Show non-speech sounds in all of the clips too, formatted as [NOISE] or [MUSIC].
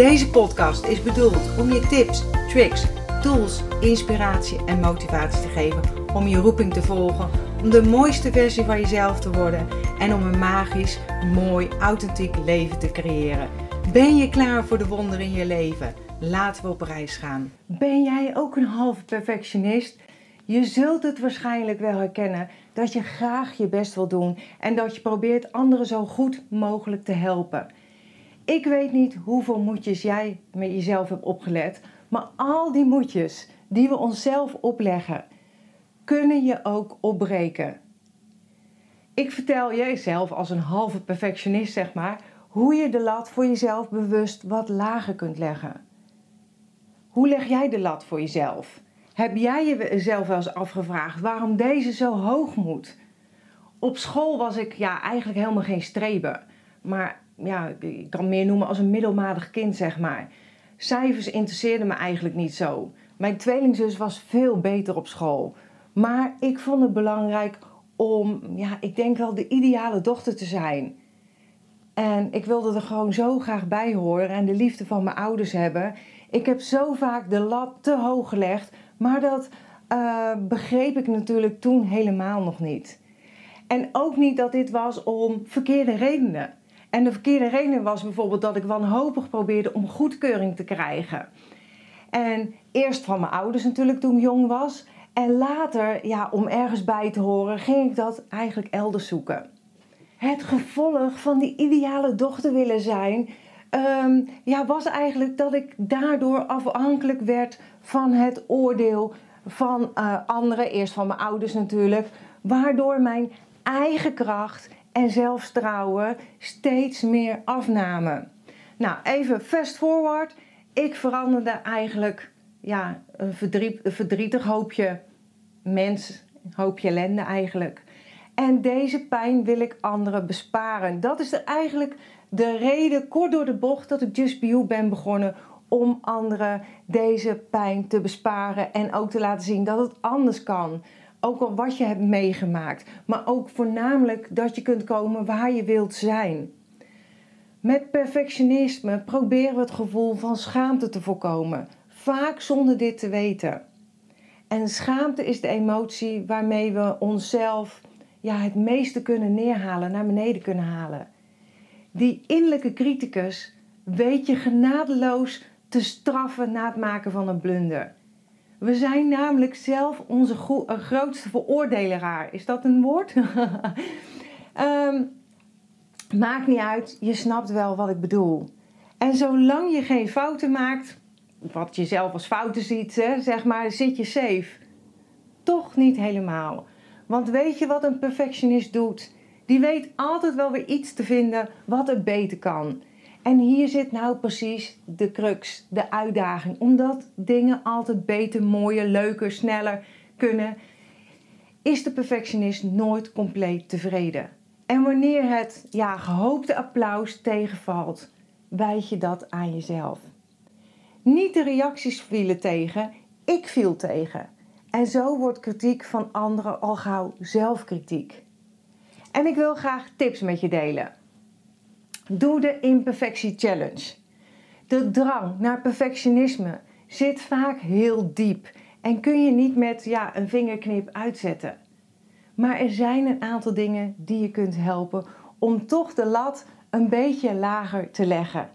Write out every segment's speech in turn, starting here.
Deze podcast is bedoeld om je tips, tricks, tools, inspiratie en motivatie te geven om je roeping te volgen, om de mooiste versie van jezelf te worden en om een magisch, mooi, authentiek leven te creëren. Ben je klaar voor de wonderen in je leven? Laten we op reis gaan. Ben jij ook een halve perfectionist? Je zult het waarschijnlijk wel herkennen dat je graag je best wil doen en dat je probeert anderen zo goed mogelijk te helpen. Ik weet niet hoeveel moedjes jij met jezelf hebt opgelet, maar al die moedjes die we onszelf opleggen, kunnen je ook opbreken. Ik vertel jezelf als een halve perfectionist, zeg maar, hoe je de lat voor jezelf bewust wat lager kunt leggen. Hoe leg jij de lat voor jezelf? Heb jij jezelf wel eens afgevraagd waarom deze zo hoog moet? Op school was ik ja, eigenlijk helemaal geen streber. Maar ja, ik kan meer noemen als een middelmatig kind, zeg maar. Cijfers interesseerden me eigenlijk niet zo. Mijn tweelingzus was veel beter op school. Maar ik vond het belangrijk om, ja, ik denk wel de ideale dochter te zijn. En ik wilde er gewoon zo graag bij horen en de liefde van mijn ouders hebben. Ik heb zo vaak de lat te hoog gelegd, maar dat uh, begreep ik natuurlijk toen helemaal nog niet. En ook niet dat dit was om verkeerde redenen. En de verkeerde reden was bijvoorbeeld dat ik wanhopig probeerde om goedkeuring te krijgen. En eerst van mijn ouders natuurlijk toen ik jong was. En later, ja, om ergens bij te horen, ging ik dat eigenlijk elders zoeken. Het gevolg van die ideale dochter willen zijn, um, ja, was eigenlijk dat ik daardoor afhankelijk werd van het oordeel van uh, anderen, eerst van mijn ouders natuurlijk, waardoor mijn eigen kracht en zelfvertrouwen steeds meer afnamen. Nou, even fast forward. Ik veranderde eigenlijk ja, een, verdriet, verdrietig hoopje mens, een hoopje ellende eigenlijk. En deze pijn wil ik anderen besparen. Dat is eigenlijk de reden, kort door de bocht, dat ik Just Be You ben begonnen om anderen deze pijn te besparen en ook te laten zien dat het anders kan. Ook al wat je hebt meegemaakt, maar ook voornamelijk dat je kunt komen waar je wilt zijn. Met perfectionisme proberen we het gevoel van schaamte te voorkomen, vaak zonder dit te weten. En schaamte is de emotie waarmee we onszelf ja, het meeste kunnen neerhalen, naar beneden kunnen halen. Die innerlijke criticus weet je genadeloos te straffen na het maken van een blunder. We zijn namelijk zelf onze eh, grootste veroordelaar. Is dat een woord? um, [LAUGHS] maakt niet uit, je snapt wel wat ik bedoel. En zolang je geen fouten maakt, wat je zelf als fouten ziet, hè, zeg maar, zit je safe. Toch niet helemaal. Want weet je wat een perfectionist doet? Die weet altijd wel weer iets te vinden wat er beter kan. En hier zit nou precies de crux, de uitdaging. Omdat dingen altijd beter, mooier, leuker, sneller kunnen, is de perfectionist nooit compleet tevreden. En wanneer het ja, gehoopte applaus tegenvalt, wijt je dat aan jezelf. Niet de reacties vielen tegen, ik viel tegen. En zo wordt kritiek van anderen al gauw zelfkritiek. En ik wil graag tips met je delen. Doe de imperfectie challenge. De drang naar perfectionisme zit vaak heel diep en kun je niet met ja, een vingerknip uitzetten. Maar er zijn een aantal dingen die je kunt helpen om toch de lat een beetje lager te leggen.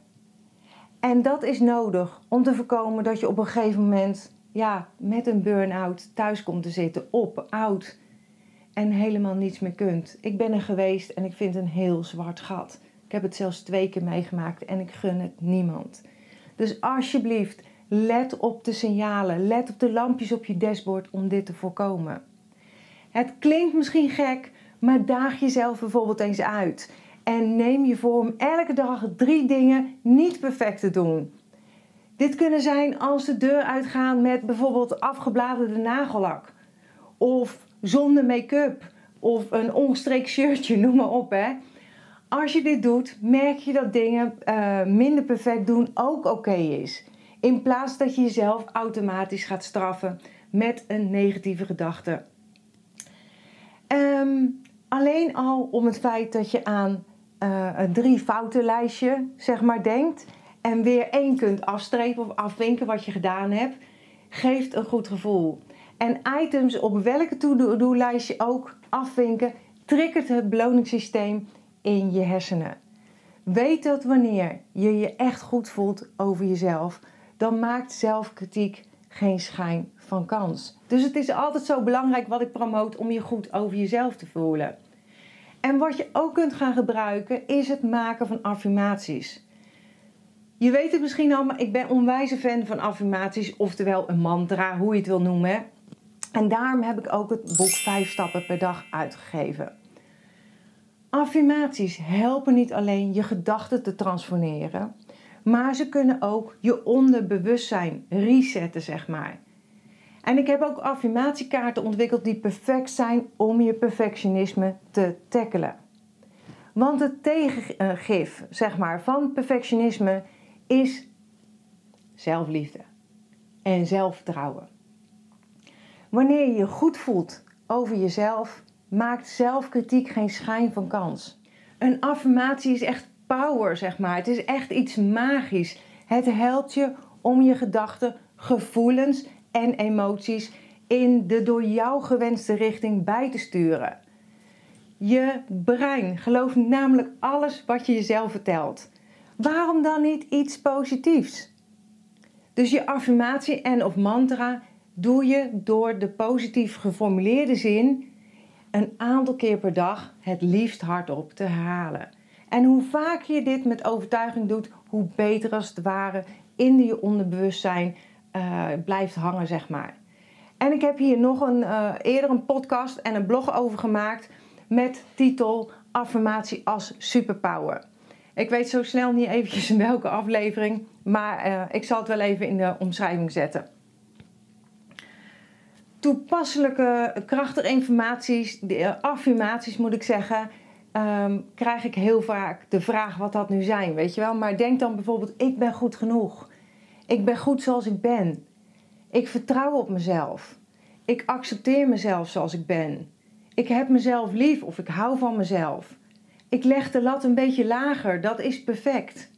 En dat is nodig om te voorkomen dat je op een gegeven moment ja, met een burn-out thuis komt te zitten, op, oud en helemaal niets meer kunt. Ik ben er geweest en ik vind een heel zwart gat. Ik heb het zelfs twee keer meegemaakt en ik gun het niemand. Dus alsjeblieft, let op de signalen, let op de lampjes op je dashboard om dit te voorkomen. Het klinkt misschien gek, maar daag jezelf bijvoorbeeld eens uit. En neem je voor om elke dag drie dingen niet perfect te doen. Dit kunnen zijn als de deur uitgaan met bijvoorbeeld afgebladerde nagellak. Of zonder make-up. Of een ongestreken shirtje, [LAUGHS] noem maar op hè. Als je dit doet, merk je dat dingen uh, minder perfect doen ook oké is. In plaats dat je jezelf automatisch gaat straffen met een negatieve gedachte. Um, alleen al om het feit dat je aan uh, een drie fouten lijstje zeg maar denkt en weer één kunt afstrepen of afwinken wat je gedaan hebt, geeft een goed gevoel. En items op welke to-do-lijstje ook afwinken, triggert het beloningssysteem in je hersenen. Weet dat wanneer je je echt goed voelt over jezelf, dan maakt zelfkritiek geen schijn van kans. Dus het is altijd zo belangrijk wat ik promoot om je goed over jezelf te voelen. En wat je ook kunt gaan gebruiken is het maken van affirmaties. Je weet het misschien al, maar ik ben onwijze fan van affirmaties, oftewel een mantra, hoe je het wil noemen. En daarom heb ik ook het boek 5 stappen per dag uitgegeven. Affirmaties helpen niet alleen je gedachten te transformeren, maar ze kunnen ook je onderbewustzijn resetten, zeg maar. En ik heb ook affirmatiekaarten ontwikkeld die perfect zijn om je perfectionisme te tackelen. Want het tegengif, zeg maar, van perfectionisme is zelfliefde en zelfvertrouwen. Wanneer je je goed voelt over jezelf, maakt zelfkritiek geen schijn van kans. Een affirmatie is echt power, zeg maar. Het is echt iets magisch. Het helpt je om je gedachten, gevoelens en emoties in de door jou gewenste richting bij te sturen. Je brein gelooft namelijk alles wat je jezelf vertelt. Waarom dan niet iets positiefs? Dus je affirmatie en of mantra doe je door de positief geformuleerde zin een aantal keer per dag het liefst hardop te herhalen. En hoe vaker je dit met overtuiging doet, hoe beter als het ware in je onderbewustzijn uh, blijft hangen, zeg maar. En ik heb hier nog een, uh, eerder een podcast en een blog over gemaakt met titel Affirmatie als superpower. Ik weet zo snel niet eventjes in welke aflevering, maar uh, ik zal het wel even in de omschrijving zetten. Toepasselijke, krachtige informaties, affirmaties moet ik zeggen, um, krijg ik heel vaak de vraag wat dat nu zijn, weet je wel. Maar denk dan bijvoorbeeld, ik ben goed genoeg. Ik ben goed zoals ik ben. Ik vertrouw op mezelf. Ik accepteer mezelf zoals ik ben. Ik heb mezelf lief of ik hou van mezelf. Ik leg de lat een beetje lager, dat is perfect.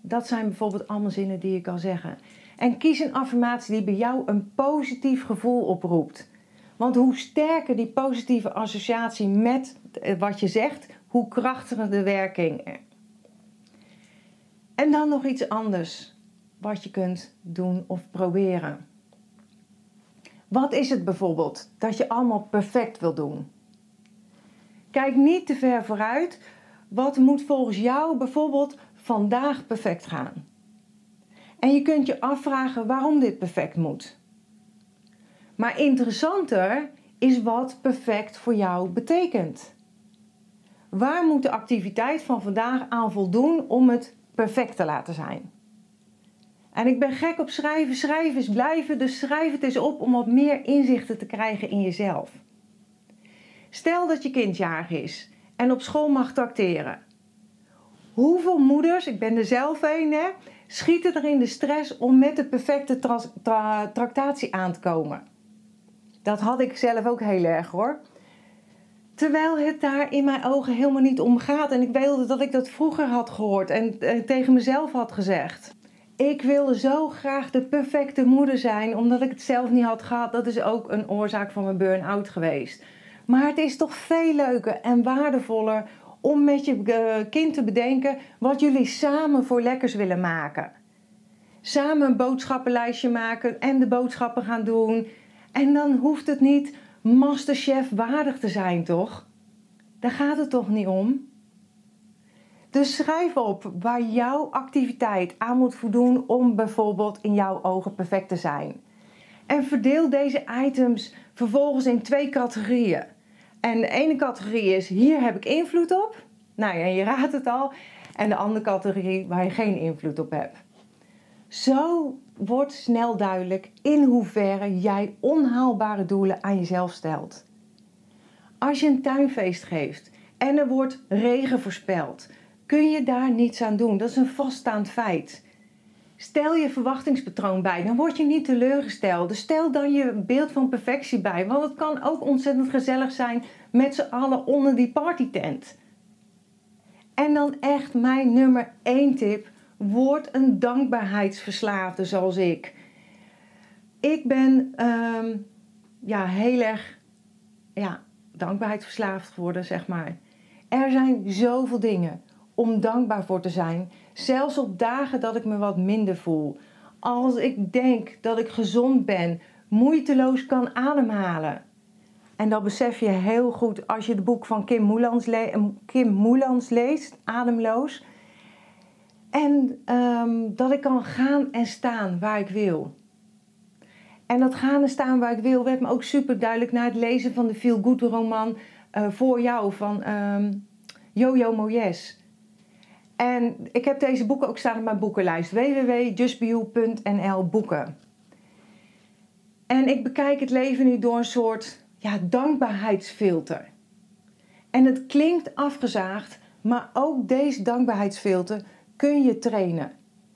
Dat zijn bijvoorbeeld allemaal zinnen die je kan zeggen. En kies een affirmatie die bij jou een positief gevoel oproept. Want hoe sterker die positieve associatie met wat je zegt, hoe krachtiger de werking. En dan nog iets anders wat je kunt doen of proberen. Wat is het bijvoorbeeld dat je allemaal perfect wil doen? Kijk niet te ver vooruit. Wat moet volgens jou bijvoorbeeld vandaag perfect gaan? En je kunt je afvragen waarom dit perfect moet. Maar interessanter is wat perfect voor jou betekent. Waar moet de activiteit van vandaag aan voldoen om het perfect te laten zijn? En ik ben gek op schrijven. Schrijven is blijven, dus schrijf het eens op om wat meer inzichten te krijgen in jezelf. Stel dat je kind jarig is en op school mag tracteren. Hoeveel moeders, ik ben er zelf een, hè, schieten er in de stress om met de perfecte tra tractatie aan te komen? Dat had ik zelf ook heel erg hoor. Terwijl het daar in mijn ogen helemaal niet om gaat. En ik wilde dat ik dat vroeger had gehoord en, en tegen mezelf had gezegd. Ik wilde zo graag de perfecte moeder zijn, omdat ik het zelf niet had gehad. Dat is ook een oorzaak van mijn burn-out geweest. Maar het is toch veel leuker en waardevoller om met je eh, kind te bedenken wat jullie samen voor lekkers willen maken. Samen een boodschappenlijstje maken en de boodschappen gaan doen. En dan hoeft het niet masterchef waardig te zijn, toch? Daar gaat het toch niet om? Dus schrijf op waar jouw activiteit aan moet voldoen om bijvoorbeeld in jouw ogen perfect te zijn. En verdeel deze items vervolgens in twee categorieën. En de ene categorie is hier heb ik invloed op. Nou ja, je raadt het al. En de andere categorie waar je geen invloed op hebt. Zo wordt snel duidelijk in hoeverre jij onhaalbare doelen aan jezelf stelt. Als je een tuinfeest geeft en er wordt regen voorspeld, kun je daar niets aan doen. Dat is een vaststaand feit. Stel je verwachtingspatroon bij, dan word je niet teleurgesteld. Dus stel dan je beeld van perfectie bij, want het kan ook ontzettend gezellig zijn met z'n allen onder die partytent. En dan echt mijn nummer één tip: word een dankbaarheidsverslaafde zoals ik. Ik ben ehm, ja, heel erg ja, dankbaarheidsverslaafd geworden, zeg maar. Er zijn zoveel dingen om dankbaar voor te zijn. Zelfs op dagen dat ik me wat minder voel. Als ik denk dat ik gezond ben, moeiteloos kan ademhalen. En dat besef je heel goed als je het boek van Kim Moelans, le Kim Moelans leest, Ademloos. En ehm, dat ik kan gaan en staan waar ik wil. En dat gaan en staan waar ik wil werd me ook super duidelijk na het lezen van de Feel Good roman uh, Voor jou van um, Jojo Moyes. En ik heb deze boeken ook staan op mijn boekenlijst www.justbeyou.nl boeken. En ik bekijk het leven nu door een soort ja, dankbaarheidsfilter. En het klinkt afgezaagd, maar ook deze dankbaarheidsfilter kun je trainen.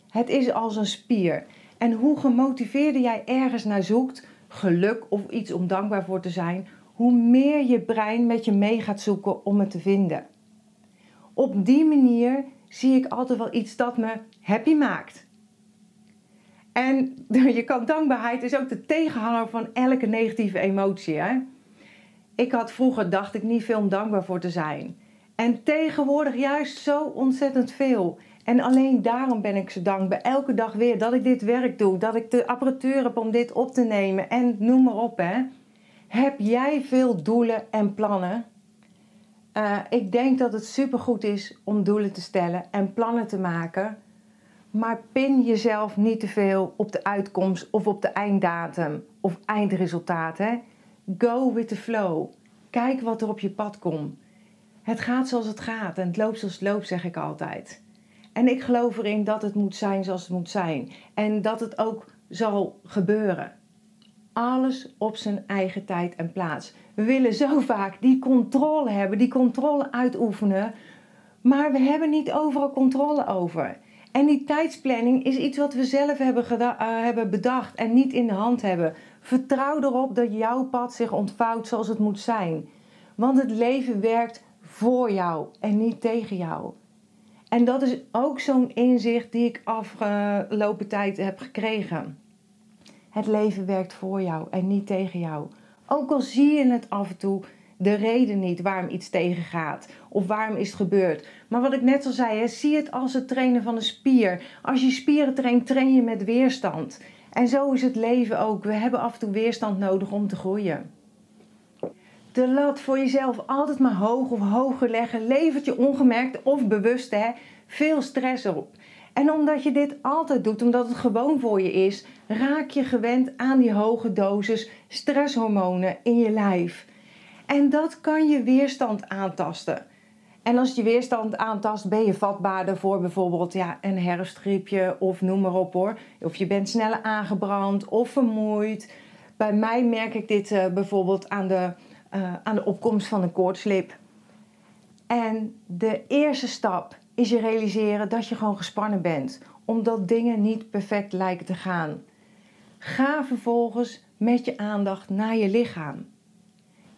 Het is als een spier. En hoe gemotiveerder jij ergens naar zoekt, geluk of iets om dankbaar voor te zijn, hoe meer je brein met je mee gaat zoeken om het te vinden. Op die manier zie ik altijd wel iets dat me happy maakt. En [LAUGHS] je kan dankbaarheid is ook de tegenhanger van elke negatieve emotie. Hè? Ik had vroeger, dacht ik, niet veel om dankbaar voor te zijn. En tegenwoordig juist zo ontzettend veel. En alleen daarom ben ik zo dankbaar. Elke dag weer dat ik dit werk doe. Dat ik de apparatuur heb om dit op te nemen. En noem maar op hè. Heb jij veel doelen en plannen? Uh, ik denk dat het supergoed is om doelen te stellen en plannen te maken. Maar pin jezelf niet te veel op de uitkomst of op de einddatum of eindresultaat. Hè? Go with the flow. Kijk wat er op je pad komt. Het gaat zoals het gaat en het loopt zoals het loopt, zeg ik altijd. En ik geloof erin dat het moet zijn zoals het moet zijn. En dat het ook zal gebeuren. Alles op zijn eigen tijd en plaats. We willen zo [LAUGHS] vaak die controle hebben, die controle uitoefenen. Maar we hebben niet overal controle over. En die tijdsplanning is iets wat we zelf hebben, uh, hebben bedacht en niet in de hand hebben. Vertrouw erop dat jouw pad zich ontvouwt zoals het moet zijn. Want het leven werkt voor jou en niet tegen jou. En dat is ook zo'n inzicht die ik afgelopen tijd heb gekregen. Het leven werkt voor jou en niet tegen jou. Ook al zie je het af en toe de reden niet waarom iets tegengaat of waarom is het gebeurd. Maar wat ik net al zei, hè, zie het als het trainen van een spier. Als je spieren traint, train je met weerstand. En zo is het leven ook. We hebben af en toe weerstand nodig om te groeien. De lat voor jezelf altijd maar hoog of hoger leggen levert je ongemerkt of bewust hè, veel stress op. En omdat je dit altijd doet, omdat het gewoon voor je is, raak je gewend aan die hoge dosis stresshormonen in je lijf. En dat kan je weerstand aantasten. En als je weerstand aantast, ben je vatbaarder voor bijvoorbeeld ja, een herfstgriepje of noem maar op hoor. Of je bent sneller aangebrand of vermoeid. Bij mij merk ik dit uh, bijvoorbeeld aan de, uh, aan de opkomst van een koortslip. En de eerste stap is je realiseren dat je gewoon gespannen bent, omdat dingen niet perfect lijken te gaan. Ga vervolgens met je aandacht naar je lichaam.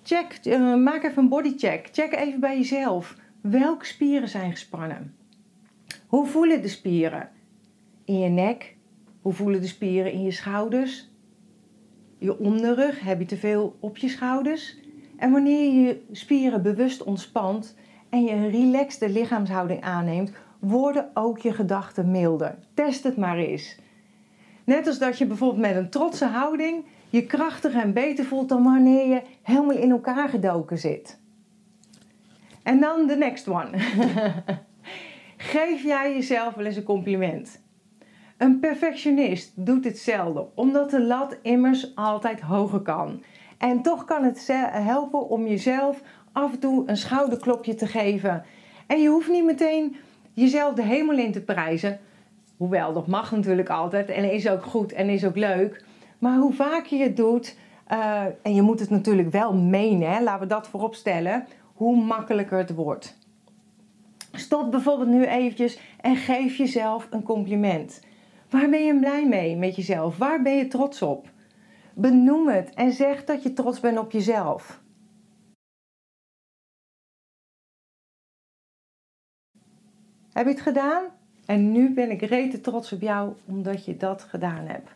Check, uh, maak even een bodycheck. Check even bij jezelf. Welke spieren zijn gespannen? Hoe voelen de spieren? In je nek? Hoe voelen de spieren in je schouders? Je onderrug? Heb je te veel op je schouders? En wanneer je je spieren bewust ontspant en je een relaxte lichaamshouding aanneemt, worden ook je gedachten milder. Test het maar eens. Net als dat je bijvoorbeeld met een trotse houding je krachtiger en beter voelt dan wanneer je helemaal in elkaar gedoken zit. En dan de next one. [LAUGHS] Geef jij jezelf wel eens een compliment? Een perfectionist doet hetzelfde, omdat de lat immers altijd hoger kan. En toch kan het helpen om jezelf af en toe een schouderklopje te geven. En je hoeft niet meteen jezelf de hemel in te prijzen. Hoewel, dat mag natuurlijk altijd en is ook goed en is ook leuk. Maar hoe vaker je het doet, uh, en je moet het natuurlijk wel menen, hè, laten we dat voorop stellen, hoe makkelijker het wordt. Stop bijvoorbeeld nu eventjes en geef jezelf een compliment. Waar ben je blij mee met jezelf? Waar ben je trots op? Benoem het en zeg dat je trots bent op jezelf. Heb je het gedaan? En nu ben ik rete trots op jou omdat je dat gedaan hebt.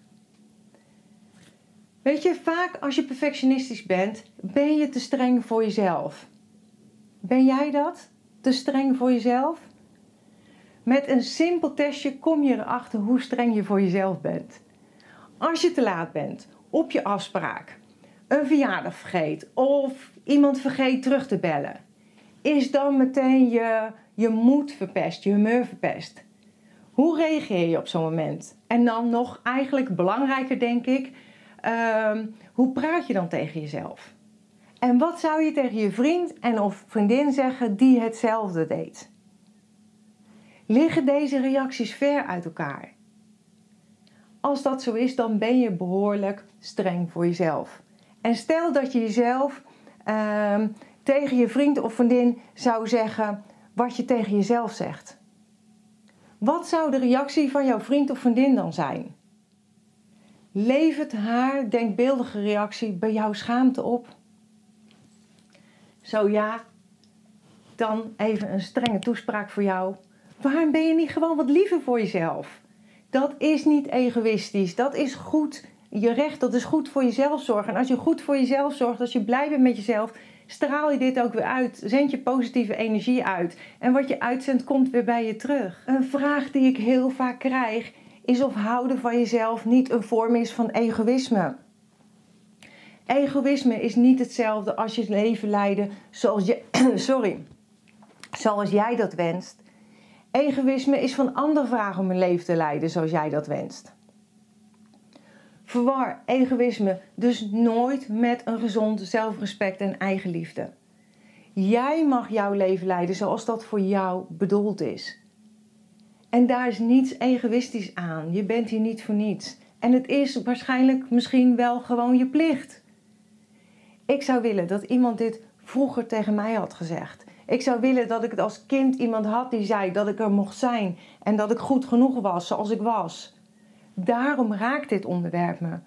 Weet je, vaak als je perfectionistisch bent, ben je te streng voor jezelf. Ben jij dat? Te streng voor jezelf? Met een simpel testje kom je erachter hoe streng je voor jezelf bent. Als je te laat bent op je afspraak, een verjaardag vergeet of iemand vergeet terug te bellen, is dan meteen je, je moed verpest, je humeur verpest. Hoe reageer je op zo'n moment? En dan nog eigenlijk belangrijker, denk ik, ehm, hoe praat je dan tegen jezelf? En wat zou je tegen je vriend en of vriendin zeggen die hetzelfde deed? Liggen deze reacties ver uit elkaar? Als dat zo is, dan ben je behoorlijk streng voor jezelf. En stel dat je jezelf ehm, tegen je vriend of vriendin zou zeggen wat je tegen jezelf zegt. Wat zou de reactie van jouw vriend of vriendin dan zijn? Levert haar denkbeeldige reactie bij jou schaamte op? Zo ja, dan even een strenge toespraak voor jou. Waarom ben je niet gewoon wat liever voor jezelf? Dat is niet egoïstisch. Dat is goed. Je recht, dat is goed voor jezelf zorgen. En als je goed voor jezelf zorgt, als je blij bent met jezelf, straal je dit ook weer uit. Zend je positieve energie uit. En wat je uitzendt, komt weer bij je terug. Een vraag die ik heel vaak krijg, is of houden van jezelf niet een vorm is van egoïsme. Egoïsme is niet hetzelfde als je leven leiden zoals, je, [CLEARS THROAT] sorry, zoals jij dat wenst. Egoïsme is van anderen vragen om een leven te leiden zoals jij dat wenst. Verwar egoïsme dus nooit met een gezond zelfrespect en eigenliefde. Jij mag jouw leven leiden zoals dat voor jou bedoeld is. En daar is niets egoïstisch aan. Je bent hier niet voor niets. En het is waarschijnlijk misschien wel gewoon je plicht. Ik zou willen dat iemand dit vroeger tegen mij had gezegd. Ik zou willen dat ik het als kind iemand had die zei dat ik er mocht zijn en dat ik goed genoeg was zoals ik was. Daarom raakt dit onderwerp me.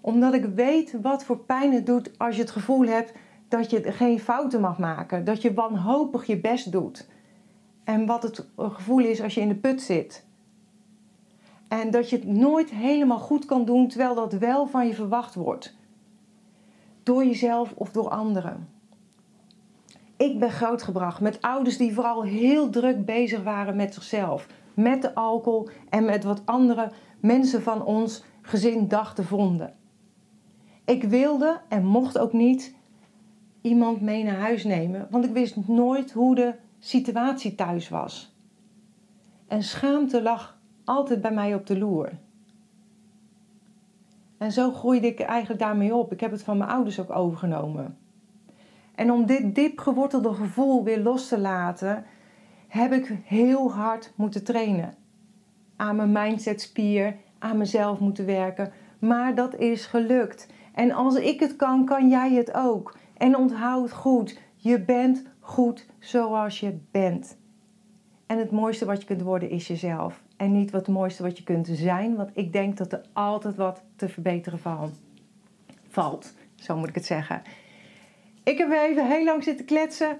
Omdat ik weet wat voor pijn het doet als je het gevoel hebt dat je geen fouten mag maken, dat je wanhopig je best doet. En wat het gevoel is als je in de put zit. En dat je het nooit helemaal goed kan doen terwijl dat wel van je verwacht wordt. Door jezelf of door anderen. Ik ben grootgebracht met ouders die vooral heel druk bezig waren met zichzelf. Met de alcohol en met wat andere mensen van ons gezin dachten vonden. Ik wilde en mocht ook niet iemand mee naar huis nemen, want ik wist nooit hoe de situatie thuis was. En schaamte lag altijd bij mij op de loer. En zo groeide ik eigenlijk daarmee op. Ik heb het van mijn ouders ook overgenomen. En om dit diep gewortelde gevoel weer los te laten, heb ik heel hard moeten trainen. Aan mijn mindsetspier, aan mezelf moeten werken. Maar dat is gelukt. En als ik het kan, kan jij het ook. En onthoud goed, je bent goed zoals je bent. En het mooiste wat je kunt worden is jezelf. En niet wat het mooiste wat je kunt zijn, want ik denk dat er altijd wat te verbeteren valt. Zo moet ik het zeggen. Ik heb even heel lang zitten kletsen.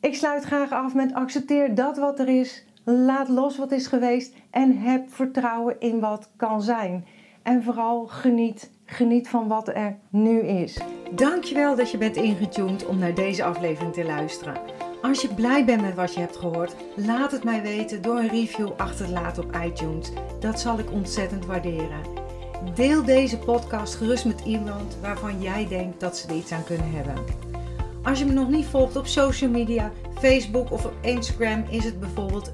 Ik sluit graag af met accepteer dat wat er is. Laat los wat is geweest en heb vertrouwen in wat kan zijn. En vooral geniet, geniet van wat er nu is. Dankjewel dat je bent ingetuned om naar deze aflevering te luisteren. Als je blij bent met wat je hebt gehoord, laat het mij weten door een review achter te laten op iTunes. Dat zal ik ontzettend waarderen. Deel deze podcast gerust met iemand waarvan jij denkt dat ze er iets aan kunnen hebben. Als je me nog niet volgt op social media, Facebook of op Instagram is het bijvoorbeeld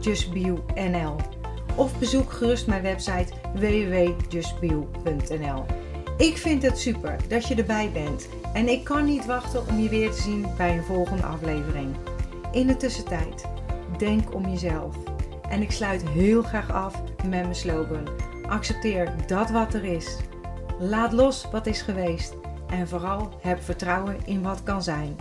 justbio.nl. Of bezoek gerust mijn website www.justbio.nl. Ik vind het super dat je erbij bent en ik kan niet wachten om je weer te zien bij een volgende aflevering. In de tussentijd, denk om jezelf En ik sluit heel graag af met mijn slogan. Accepteer dat wat er is. Laat los wat is geweest. En vooral heb vertrouwen in wat kan zijn.